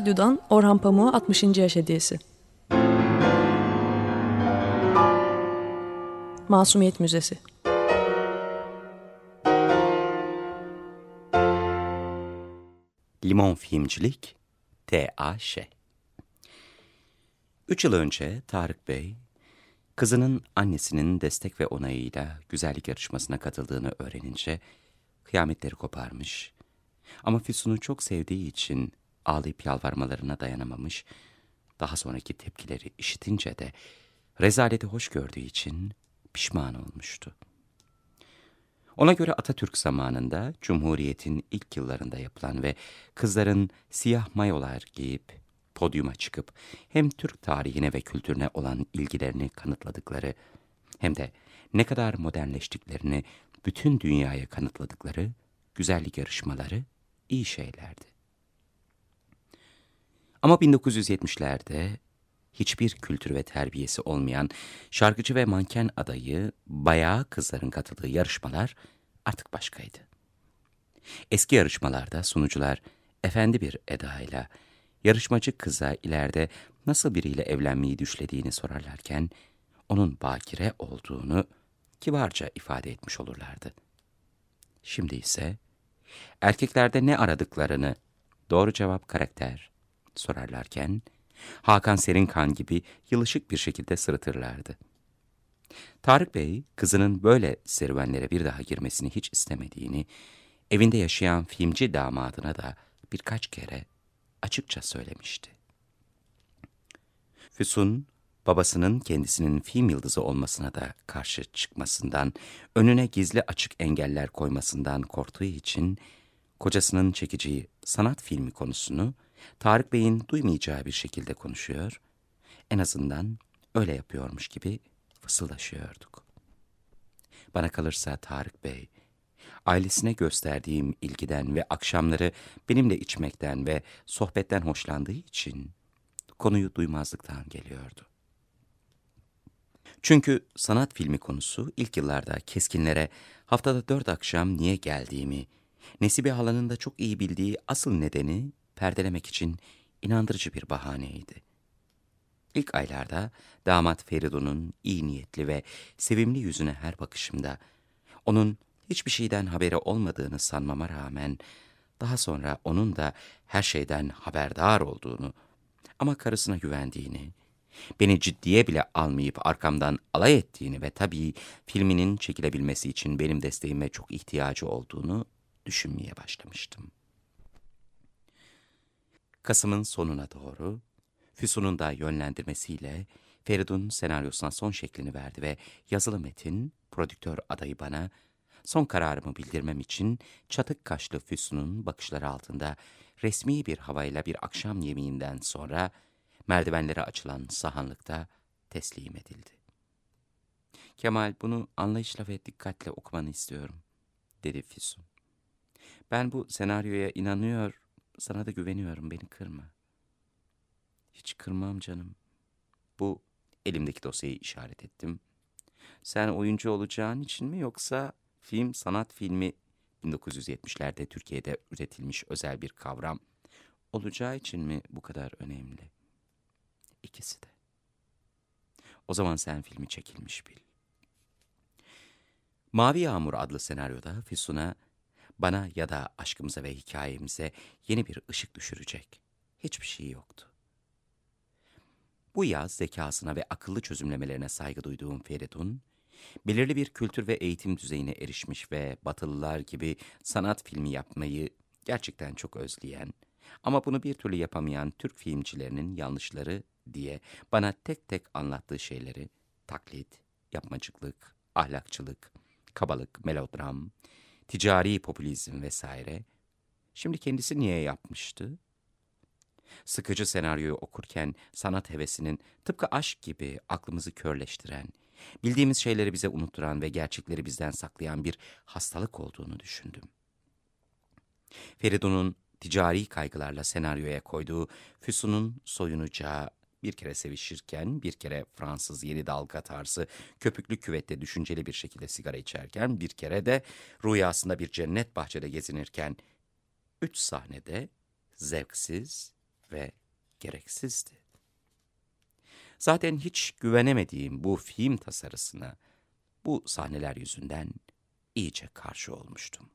Radyo'dan Orhan Pamuk'a 60. yaş hediyesi. Masumiyet Müzesi. Limon Filmcilik T.A.Ş. Üç yıl önce Tarık Bey, kızının annesinin destek ve onayıyla güzellik yarışmasına katıldığını öğrenince kıyametleri koparmış. Ama Füsun'u çok sevdiği için ağlayıp yalvarmalarına dayanamamış, daha sonraki tepkileri işitince de rezaleti hoş gördüğü için pişman olmuştu. Ona göre Atatürk zamanında Cumhuriyet'in ilk yıllarında yapılan ve kızların siyah mayolar giyip podyuma çıkıp hem Türk tarihine ve kültürüne olan ilgilerini kanıtladıkları hem de ne kadar modernleştiklerini bütün dünyaya kanıtladıkları güzellik yarışmaları iyi şeylerdi. Ama 1970'lerde hiçbir kültürü ve terbiyesi olmayan şarkıcı ve manken adayı bayağı kızların katıldığı yarışmalar artık başkaydı. Eski yarışmalarda sunucular efendi bir edayla yarışmacı kıza ileride nasıl biriyle evlenmeyi düşlediğini sorarlarken onun bakire olduğunu kibarca ifade etmiş olurlardı. Şimdi ise erkeklerde ne aradıklarını doğru cevap karakter sorarlarken Hakan Serinkan gibi yılışık bir şekilde sırıtırlardı. Tarık Bey, kızının böyle serüvenlere bir daha girmesini hiç istemediğini, evinde yaşayan filmci damadına da birkaç kere açıkça söylemişti. Füsun, babasının kendisinin film yıldızı olmasına da karşı çıkmasından, önüne gizli açık engeller koymasından korktuğu için, kocasının çekeceği sanat filmi konusunu Tarık Bey'in duymayacağı bir şekilde konuşuyor, en azından öyle yapıyormuş gibi fısıldaşıyorduk. Bana kalırsa Tarık Bey, ailesine gösterdiğim ilgiden ve akşamları benimle içmekten ve sohbetten hoşlandığı için konuyu duymazlıktan geliyordu. Çünkü sanat filmi konusu ilk yıllarda keskinlere haftada dört akşam niye geldiğimi, Nesibe halanın da çok iyi bildiği asıl nedeni perdelemek için inandırıcı bir bahaneydi. İlk aylarda damat Feridun'un iyi niyetli ve sevimli yüzüne her bakışımda, onun hiçbir şeyden haberi olmadığını sanmama rağmen, daha sonra onun da her şeyden haberdar olduğunu ama karısına güvendiğini, beni ciddiye bile almayıp arkamdan alay ettiğini ve tabii filminin çekilebilmesi için benim desteğime çok ihtiyacı olduğunu düşünmeye başlamıştım. Kasım'ın sonuna doğru Füsun'un da yönlendirmesiyle Feridun senaryosuna son şeklini verdi ve yazılı metin, prodüktör adayı bana son kararımı bildirmem için çatık kaşlı Füsun'un bakışları altında resmi bir havayla bir akşam yemeğinden sonra merdivenlere açılan sahanlıkta teslim edildi. Kemal bunu anlayışla ve dikkatle okumanı istiyorum, dedi Füsun. Ben bu senaryoya inanıyor, sana da güveniyorum, beni kırma. Hiç kırmam canım. Bu elimdeki dosyayı işaret ettim. Sen oyuncu olacağın için mi yoksa film, sanat filmi 1970'lerde Türkiye'de üretilmiş özel bir kavram olacağı için mi bu kadar önemli? İkisi de. O zaman sen filmi çekilmiş bil. Mavi Yağmur adlı senaryoda Füsun'a bana ya da aşkımıza ve hikayemize yeni bir ışık düşürecek hiçbir şey yoktu. Bu yaz zekasına ve akıllı çözümlemelerine saygı duyduğum Feridun, belirli bir kültür ve eğitim düzeyine erişmiş ve Batılılar gibi sanat filmi yapmayı gerçekten çok özleyen ama bunu bir türlü yapamayan Türk filmcilerinin yanlışları diye bana tek tek anlattığı şeyleri taklit, yapmacıklık, ahlakçılık, kabalık, melodram, ticari popülizm vesaire. Şimdi kendisi niye yapmıştı? Sıkıcı senaryoyu okurken sanat hevesinin tıpkı aşk gibi aklımızı körleştiren, bildiğimiz şeyleri bize unutturan ve gerçekleri bizden saklayan bir hastalık olduğunu düşündüm. Feridun'un ticari kaygılarla senaryoya koyduğu Füsun'un soyunacağı bir kere sevişirken, bir kere Fransız yeni dalga tarzı köpüklü küvette düşünceli bir şekilde sigara içerken, bir kere de rüyasında bir cennet bahçede gezinirken, üç sahnede zevksiz ve gereksizdi. Zaten hiç güvenemediğim bu film tasarısına, bu sahneler yüzünden iyice karşı olmuştum.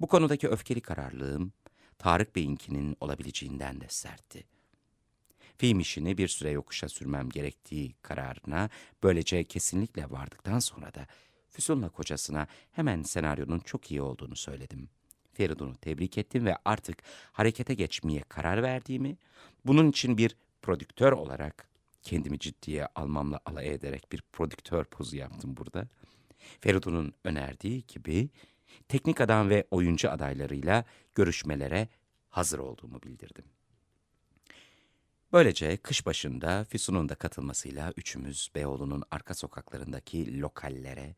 Bu konudaki öfkeli kararlılığım, Tarık Bey'inkinin olabileceğinden de sertti. Film işini bir süre yokuşa sürmem gerektiği kararına böylece kesinlikle vardıktan sonra da Füsun'la kocasına hemen senaryonun çok iyi olduğunu söyledim. Feridun'u tebrik ettim ve artık harekete geçmeye karar verdiğimi, bunun için bir prodüktör olarak kendimi ciddiye almamla alay ederek bir prodüktör pozu yaptım burada. Feridun'un önerdiği gibi teknik adam ve oyuncu adaylarıyla görüşmelere hazır olduğumu bildirdim. Böylece kış başında Füsun'un da katılmasıyla üçümüz Beyoğlu'nun arka sokaklarındaki lokallere,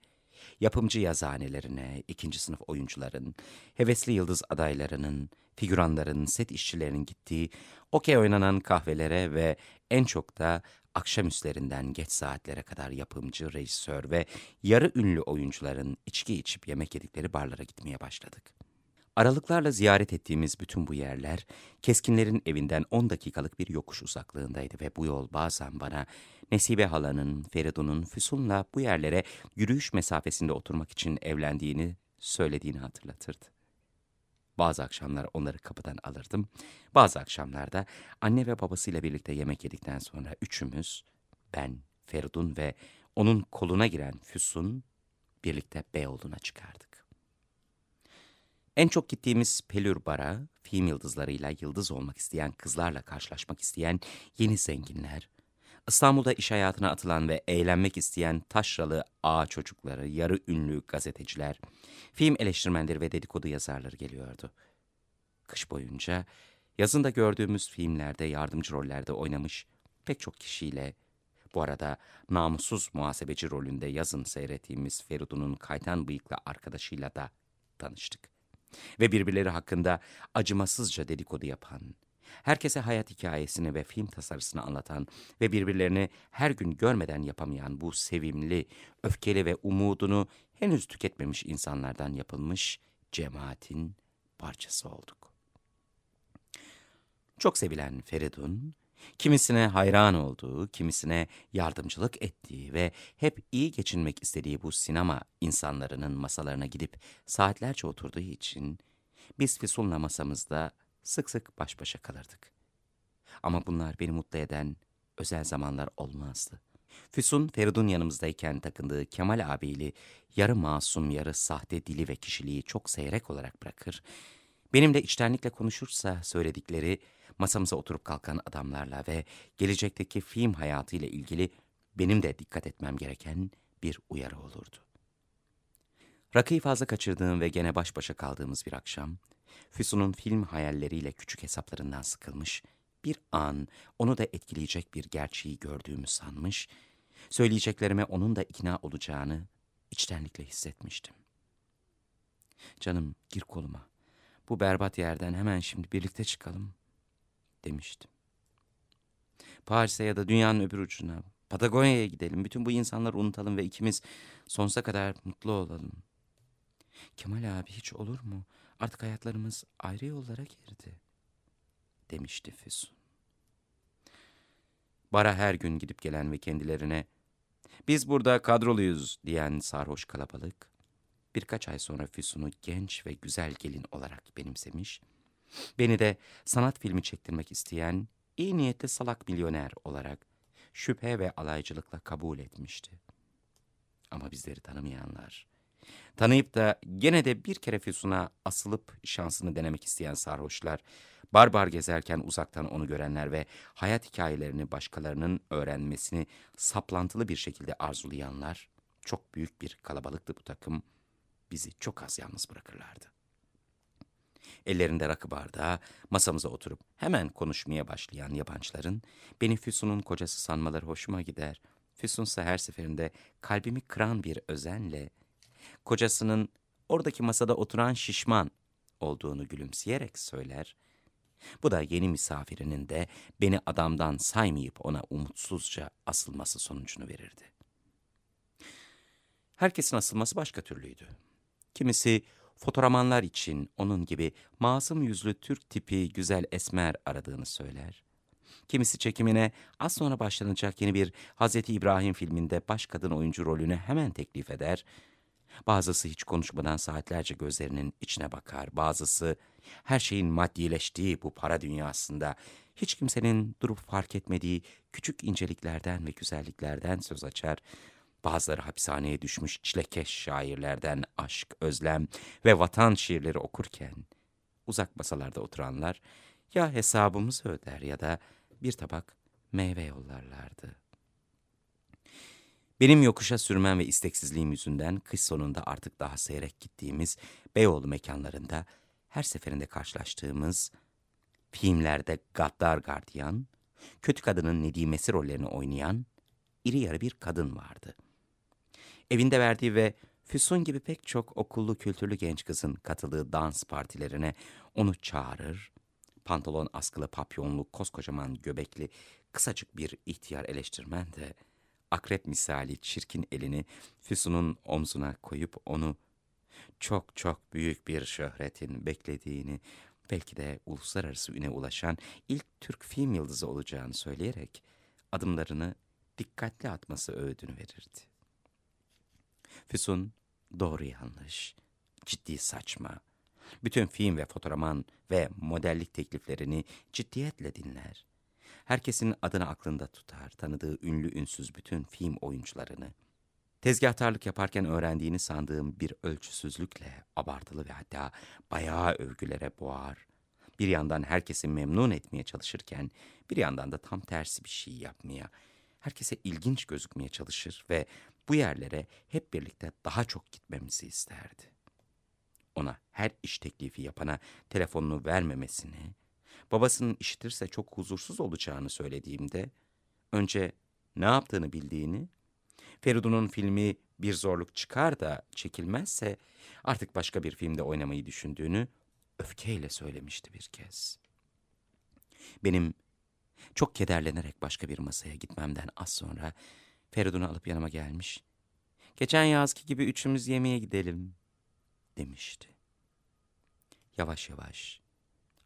yapımcı yazıhanelerine, ikinci sınıf oyuncuların, hevesli yıldız adaylarının, figüranların, set işçilerinin gittiği, okey oynanan kahvelere ve en çok da akşamüstlerinden geç saatlere kadar yapımcı, rejisör ve yarı ünlü oyuncuların içki içip yemek yedikleri barlara gitmeye başladık. Aralıklarla ziyaret ettiğimiz bütün bu yerler, keskinlerin evinden 10 dakikalık bir yokuş uzaklığındaydı ve bu yol bazen bana Nesibe halanın, Feridun'un Füsun'la bu yerlere yürüyüş mesafesinde oturmak için evlendiğini söylediğini hatırlatırdı. Bazı akşamlar onları kapıdan alırdım. Bazı akşamlarda anne ve babasıyla birlikte yemek yedikten sonra üçümüz, ben, Feridun ve onun koluna giren Füsun birlikte Beyoğlu'na çıkardık. En çok gittiğimiz Pelür Bar'a, film yıldızlarıyla yıldız olmak isteyen kızlarla karşılaşmak isteyen yeni zenginler, İstanbul'da iş hayatına atılan ve eğlenmek isteyen taşralı ağa çocukları, yarı ünlü gazeteciler, film eleştirmenleri ve dedikodu yazarları geliyordu. Kış boyunca yazında gördüğümüz filmlerde yardımcı rollerde oynamış pek çok kişiyle, bu arada namussuz muhasebeci rolünde yazın seyrettiğimiz Feridun'un kaytan bıyıklı arkadaşıyla da tanıştık. Ve birbirleri hakkında acımasızca dedikodu yapan, herkese hayat hikayesini ve film tasarısını anlatan ve birbirlerini her gün görmeden yapamayan bu sevimli, öfkeli ve umudunu henüz tüketmemiş insanlardan yapılmış cemaatin parçası olduk. Çok sevilen Feridun, kimisine hayran olduğu, kimisine yardımcılık ettiği ve hep iyi geçinmek istediği bu sinema insanlarının masalarına gidip saatlerce oturduğu için biz Füsun'la masamızda sık sık baş başa kalırdık. Ama bunlar beni mutlu eden özel zamanlar olmazdı. Füsun, Feridun yanımızdayken takındığı Kemal abiyle yarı masum yarı sahte dili ve kişiliği çok seyrek olarak bırakır. Benimle içtenlikle konuşursa söyledikleri masamıza oturup kalkan adamlarla ve gelecekteki film hayatıyla ilgili benim de dikkat etmem gereken bir uyarı olurdu. Rakıyı fazla kaçırdığım ve gene baş başa kaldığımız bir akşam, Füsun'un film hayalleriyle küçük hesaplarından sıkılmış, bir an onu da etkileyecek bir gerçeği gördüğümü sanmış, söyleyeceklerime onun da ikna olacağını içtenlikle hissetmiştim. Canım gir koluma. Bu berbat yerden hemen şimdi birlikte çıkalım demiştim. Paris'e ya da dünyanın öbür ucuna, Patagonya'ya gidelim. Bütün bu insanları unutalım ve ikimiz sonsuza kadar mutlu olalım. Kemal abi hiç olur mu? Artık hayatlarımız ayrı yollara girdi. Demişti Füsun. Bara her gün gidip gelen ve kendilerine biz burada kadroluyuz diyen sarhoş kalabalık birkaç ay sonra Füsun'u genç ve güzel gelin olarak benimsemiş Beni de sanat filmi çektirmek isteyen iyi niyetli salak milyoner olarak şüphe ve alaycılıkla kabul etmişti. Ama bizleri tanımayanlar, tanıyıp da gene de bir kere Füsun'a asılıp şansını denemek isteyen sarhoşlar, barbar gezerken uzaktan onu görenler ve hayat hikayelerini başkalarının öğrenmesini saplantılı bir şekilde arzulayanlar çok büyük bir kalabalıktı bu takım, bizi çok az yalnız bırakırlardı. Ellerinde rakı bardağı masamıza oturup hemen konuşmaya başlayan yabancıların beni Füsun'un kocası sanmaları hoşuma gider. Füsun ise her seferinde kalbimi kıran bir özenle kocasının oradaki masada oturan şişman olduğunu gülümseyerek söyler. Bu da yeni misafirinin de beni adamdan saymayıp ona umutsuzca asılması sonucunu verirdi. Herkesin asılması başka türlüydü. Kimisi fotoğramanlar için onun gibi masum yüzlü Türk tipi güzel esmer aradığını söyler. Kimisi çekimine az sonra başlanacak yeni bir Hazreti İbrahim filminde baş kadın oyuncu rolünü hemen teklif eder. Bazısı hiç konuşmadan saatlerce gözlerinin içine bakar. Bazısı her şeyin maddileştiği bu para dünyasında hiç kimsenin durup fark etmediği küçük inceliklerden ve güzelliklerden söz açar. Bazıları hapishaneye düşmüş çilekeş şairlerden aşk, özlem ve vatan şiirleri okurken uzak masalarda oturanlar ya hesabımızı öder ya da bir tabak meyve yollarlardı. Benim yokuşa sürmem ve isteksizliğim yüzünden kış sonunda artık daha seyrek gittiğimiz Beyoğlu mekanlarında her seferinde karşılaştığımız filmlerde gaddar gardiyan, kötü kadının nedimesi rollerini oynayan iri yarı bir kadın vardı. Evinde verdiği ve Füsun gibi pek çok okullu kültürlü genç kızın katıldığı dans partilerine onu çağırır, pantolon askılı papyonlu koskocaman göbekli kısacık bir ihtiyar eleştirmen de akrep misali çirkin elini Füsun'un omzuna koyup onu çok çok büyük bir şöhretin beklediğini, belki de uluslararası üne ulaşan ilk Türk film yıldızı olacağını söyleyerek adımlarını dikkatli atması öğüdünü verirdi. Füsun doğru yanlış, ciddi saçma, bütün film ve fotoğraman ve modellik tekliflerini ciddiyetle dinler. Herkesin adını aklında tutar, tanıdığı ünlü ünsüz bütün film oyuncularını. Tezgahtarlık yaparken öğrendiğini sandığım bir ölçüsüzlükle abartılı ve hatta bayağı övgülere boğar. Bir yandan herkesi memnun etmeye çalışırken bir yandan da tam tersi bir şey yapmaya, herkese ilginç gözükmeye çalışır ve bu yerlere hep birlikte daha çok gitmemizi isterdi. Ona her iş teklifi yapana telefonunu vermemesini, babasının işitirse çok huzursuz olacağını söylediğimde, önce ne yaptığını bildiğini, Feridun'un filmi bir zorluk çıkar da çekilmezse artık başka bir filmde oynamayı düşündüğünü öfkeyle söylemişti bir kez. Benim çok kederlenerek başka bir masaya gitmemden az sonra Feridun'u alıp yanıma gelmiş. Geçen yazki gibi üçümüz yemeğe gidelim demişti. Yavaş yavaş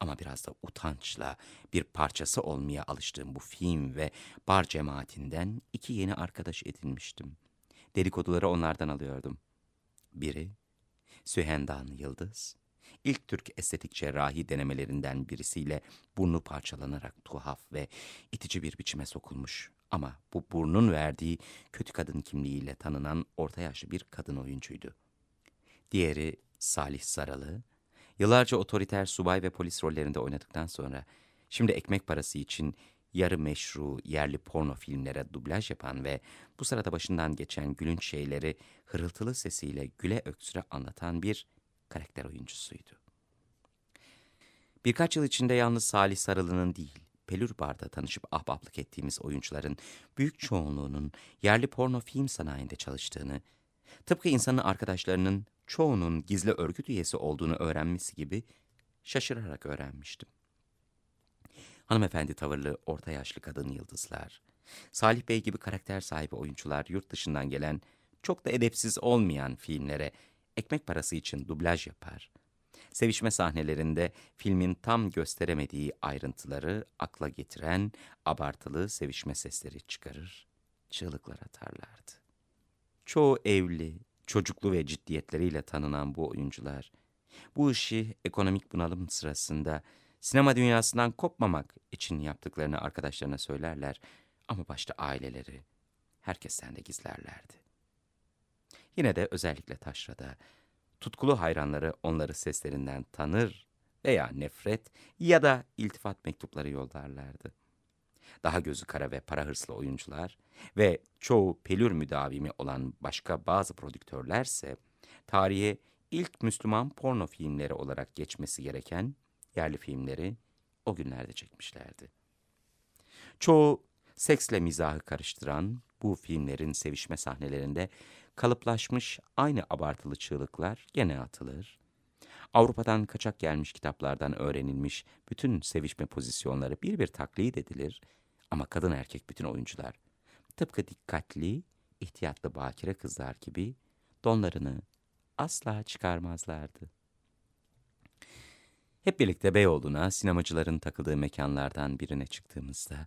ama biraz da utançla bir parçası olmaya alıştığım bu film ve bar cemaatinden iki yeni arkadaş edinmiştim. Dedikoduları onlardan alıyordum. Biri Sühendan Yıldız, ilk Türk estetik cerrahi denemelerinden birisiyle burnu parçalanarak tuhaf ve itici bir biçime sokulmuş. Ama bu burnun verdiği kötü kadın kimliğiyle tanınan orta yaşlı bir kadın oyuncuydu. Diğeri Salih Saralı, yıllarca otoriter subay ve polis rollerinde oynadıktan sonra şimdi ekmek parası için yarı meşru yerli porno filmlere dublaj yapan ve bu sırada başından geçen gülünç şeyleri hırıltılı sesiyle güle öksüre anlatan bir karakter oyuncusuydu. Birkaç yıl içinde yalnız Salih Sarılı'nın değil, Pelür Bar'da tanışıp ahbaplık ettiğimiz oyuncuların büyük çoğunluğunun yerli porno film sanayinde çalıştığını, tıpkı insanın arkadaşlarının çoğunun gizli örgüt üyesi olduğunu öğrenmesi gibi şaşırarak öğrenmiştim. Hanımefendi tavırlı orta yaşlı kadın yıldızlar, Salih Bey gibi karakter sahibi oyuncular yurt dışından gelen çok da edepsiz olmayan filmlere ekmek parası için dublaj yapar. Sevişme sahnelerinde filmin tam gösteremediği ayrıntıları akla getiren abartılı sevişme sesleri çıkarır, çığlıklar atarlardı. Çoğu evli, çocuklu ve ciddiyetleriyle tanınan bu oyuncular, bu işi ekonomik bunalım sırasında sinema dünyasından kopmamak için yaptıklarını arkadaşlarına söylerler ama başta aileleri herkesten de gizlerlerdi. Yine de özellikle taşrada tutkulu hayranları onları seslerinden tanır veya nefret ya da iltifat mektupları yollarlardı. daha gözü kara ve para hırslı oyuncular ve çoğu pelür müdavimi olan başka bazı prodüktörlerse tarihe ilk Müslüman porno filmleri olarak geçmesi gereken yerli filmleri o günlerde çekmişlerdi. Çoğu seksle mizahı karıştıran bu filmlerin sevişme sahnelerinde kalıplaşmış aynı abartılı çığlıklar gene atılır. Avrupa'dan kaçak gelmiş kitaplardan öğrenilmiş bütün sevişme pozisyonları bir bir taklit edilir ama kadın erkek bütün oyuncular tıpkı dikkatli, ihtiyatlı bakire kızlar gibi donlarını asla çıkarmazlardı. Hep birlikte Beyoğlu'na sinemacıların takıldığı mekanlardan birine çıktığımızda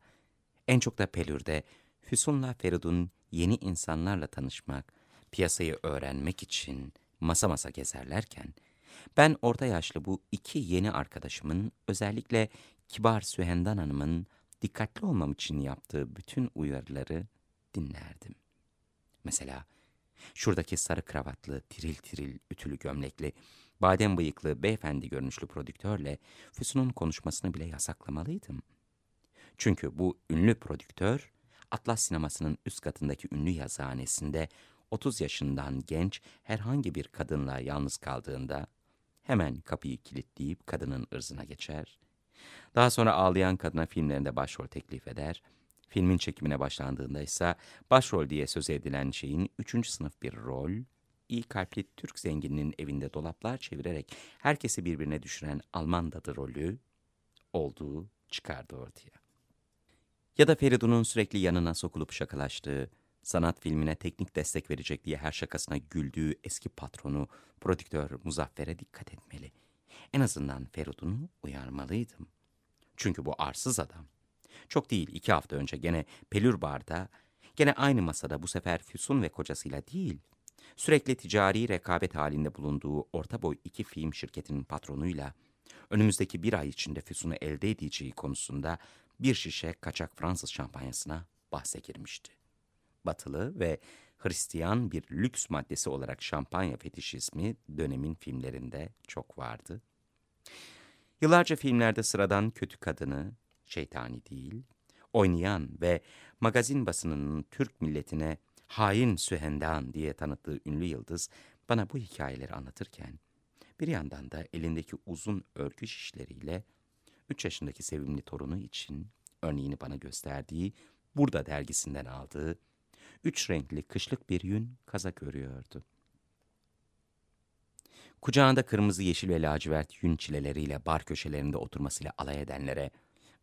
en çok da Pelür'de Füsun'la Feridun yeni insanlarla tanışmak, piyasayı öğrenmek için masa masa gezerlerken, ben orta yaşlı bu iki yeni arkadaşımın özellikle kibar Sühendan Hanım'ın dikkatli olmam için yaptığı bütün uyarıları dinlerdim. Mesela şuradaki sarı kravatlı, tiril tiril, ütülü gömlekli, badem bıyıklı, beyefendi görünüşlü prodüktörle Füsun'un konuşmasını bile yasaklamalıydım. Çünkü bu ünlü prodüktör, Atlas sinemasının üst katındaki ünlü yazıhanesinde 30 yaşından genç herhangi bir kadınla yalnız kaldığında hemen kapıyı kilitleyip kadının ırzına geçer. Daha sonra ağlayan kadına filmlerinde başrol teklif eder. Filmin çekimine başlandığında ise başrol diye söz edilen şeyin üçüncü sınıf bir rol, iyi kalpli Türk zengininin evinde dolaplar çevirerek herkesi birbirine düşüren Alman dadı rolü olduğu çıkardı ortaya. Ya da Feridun'un sürekli yanına sokulup şakalaştığı, sanat filmine teknik destek verecek diye her şakasına güldüğü eski patronu, prodüktör Muzaffer'e dikkat etmeli. En azından Feridun'u uyarmalıydım. Çünkü bu arsız adam. Çok değil iki hafta önce gene Pelür Bar'da, gene aynı masada bu sefer Füsun ve kocasıyla değil, sürekli ticari rekabet halinde bulunduğu orta boy iki film şirketinin patronuyla, önümüzdeki bir ay içinde Füsun'u elde edeceği konusunda bir şişe kaçak Fransız şampanyasına bahse girmişti. Batılı ve Hristiyan bir lüks maddesi olarak şampanya fetişizmi dönemin filmlerinde çok vardı. Yıllarca filmlerde sıradan kötü kadını, şeytani değil, oynayan ve magazin basınının Türk milletine hain Sühendan diye tanıttığı ünlü yıldız bana bu hikayeleri anlatırken, bir yandan da elindeki uzun örgü şişleriyle 3 yaşındaki sevimli torunu için örneğini bana gösterdiği Burada dergisinden aldığı üç renkli kışlık bir yün kazak örüyordu. Kucağında kırmızı, yeşil ve lacivert yün çileleriyle bar köşelerinde oturmasıyla alay edenlere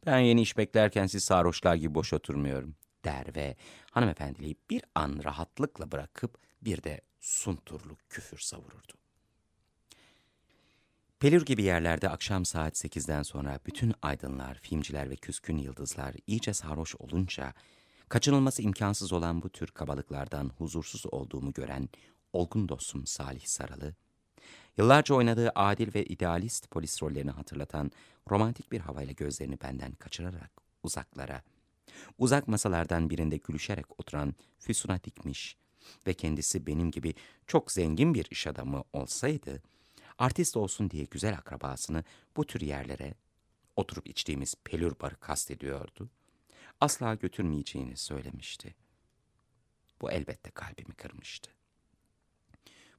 ben yeni iş beklerken siz sarhoşlar gibi boş oturmuyorum der ve hanımefendiliği bir an rahatlıkla bırakıp bir de sunturlu küfür savururdu. Pelür gibi yerlerde akşam saat sekizden sonra bütün aydınlar, filmciler ve küskün yıldızlar iyice sarhoş olunca kaçınılması imkansız olan bu tür kabalıklardan huzursuz olduğumu gören olgun dostum Salih Saralı, yıllarca oynadığı adil ve idealist polis rollerini hatırlatan romantik bir havayla gözlerini benden kaçırarak uzaklara, uzak masalardan birinde gülüşerek oturan Füsun'a dikmiş ve kendisi benim gibi çok zengin bir iş adamı olsaydı, artist olsun diye güzel akrabasını bu tür yerlere oturup içtiğimiz pelür barı kastediyordu. Asla götürmeyeceğini söylemişti. Bu elbette kalbimi kırmıştı.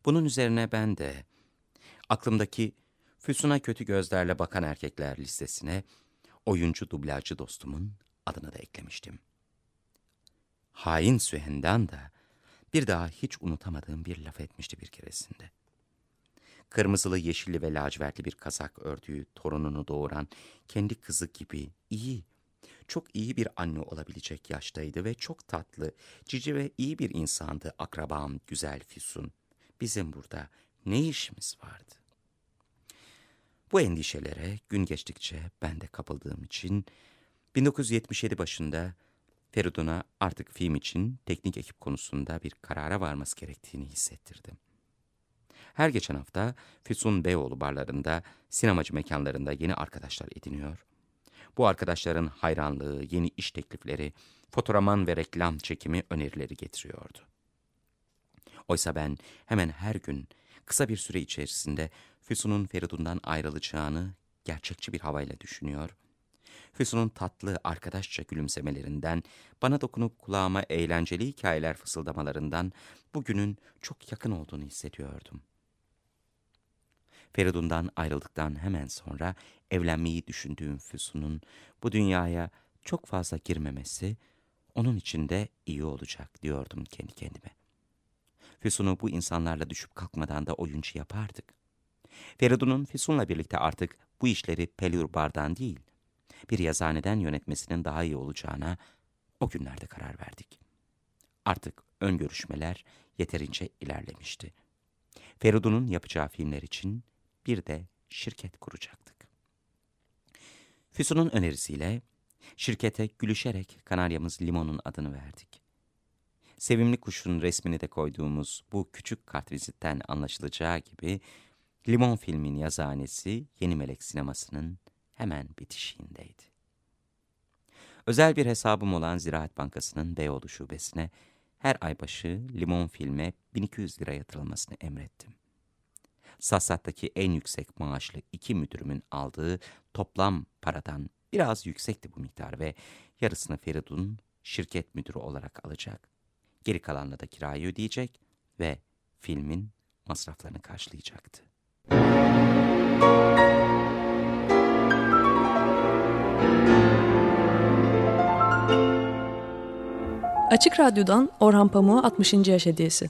Bunun üzerine ben de aklımdaki Füsun'a kötü gözlerle bakan erkekler listesine oyuncu dublajcı dostumun adını da eklemiştim. Hain Sühendan da bir daha hiç unutamadığım bir laf etmişti bir keresinde. Kırmızılı, yeşilli ve lacivertli bir kazak ördüğü torununu doğuran kendi kızı gibi iyi, çok iyi bir anne olabilecek yaştaydı ve çok tatlı, cici ve iyi bir insandı akrabam güzel Füsun. Bizim burada ne işimiz vardı? Bu endişelere gün geçtikçe ben de kapıldığım için 1977 başında Feridun'a artık film için teknik ekip konusunda bir karara varması gerektiğini hissettirdim. Her geçen hafta Füsun Beyoğlu barlarında, sinemacı mekanlarında yeni arkadaşlar ediniyor. Bu arkadaşların hayranlığı, yeni iş teklifleri, fotoğraman ve reklam çekimi önerileri getiriyordu. Oysa ben hemen her gün kısa bir süre içerisinde Füsun'un Feridun'dan ayrılacağını gerçekçi bir havayla düşünüyor Füsun'un tatlı, arkadaşça gülümsemelerinden, bana dokunup kulağıma eğlenceli hikayeler fısıldamalarından bugünün çok yakın olduğunu hissediyordum. Feridun'dan ayrıldıktan hemen sonra evlenmeyi düşündüğüm Füsun'un bu dünyaya çok fazla girmemesi onun için de iyi olacak diyordum kendi kendime. Füsun'u bu insanlarla düşüp kalkmadan da oyuncu yapardık. Feridun'un Füsun'la birlikte artık bu işleri Pelur Bar'dan değil, bir yazaneden yönetmesinin daha iyi olacağına o günlerde karar verdik. Artık ön görüşmeler yeterince ilerlemişti. Feridun'un yapacağı filmler için bir de şirket kuracaktık. Füsun'un önerisiyle şirkete gülüşerek Kanaryamız Limon'un adını verdik. Sevimli kuşun resmini de koyduğumuz bu küçük kartvizitten anlaşılacağı gibi Limon filmin yazanesi Yeni Melek sinemasının hemen bitişiğindeydi. Özel bir hesabım olan Ziraat Bankası'nın Beyoğlu şubesine her ay başı Limon filme 1200 lira yatırılmasını emrettim. Sassat'taki en yüksek maaşlı iki müdürümün aldığı toplam paradan biraz yüksekti bu miktar ve yarısını Feridun şirket müdürü olarak alacak. Geri kalanla da kirayı ödeyecek ve filmin masraflarını karşılayacaktı. Açık Radyo'dan Orhan Pamuk'a 60. Yaş Hediyesi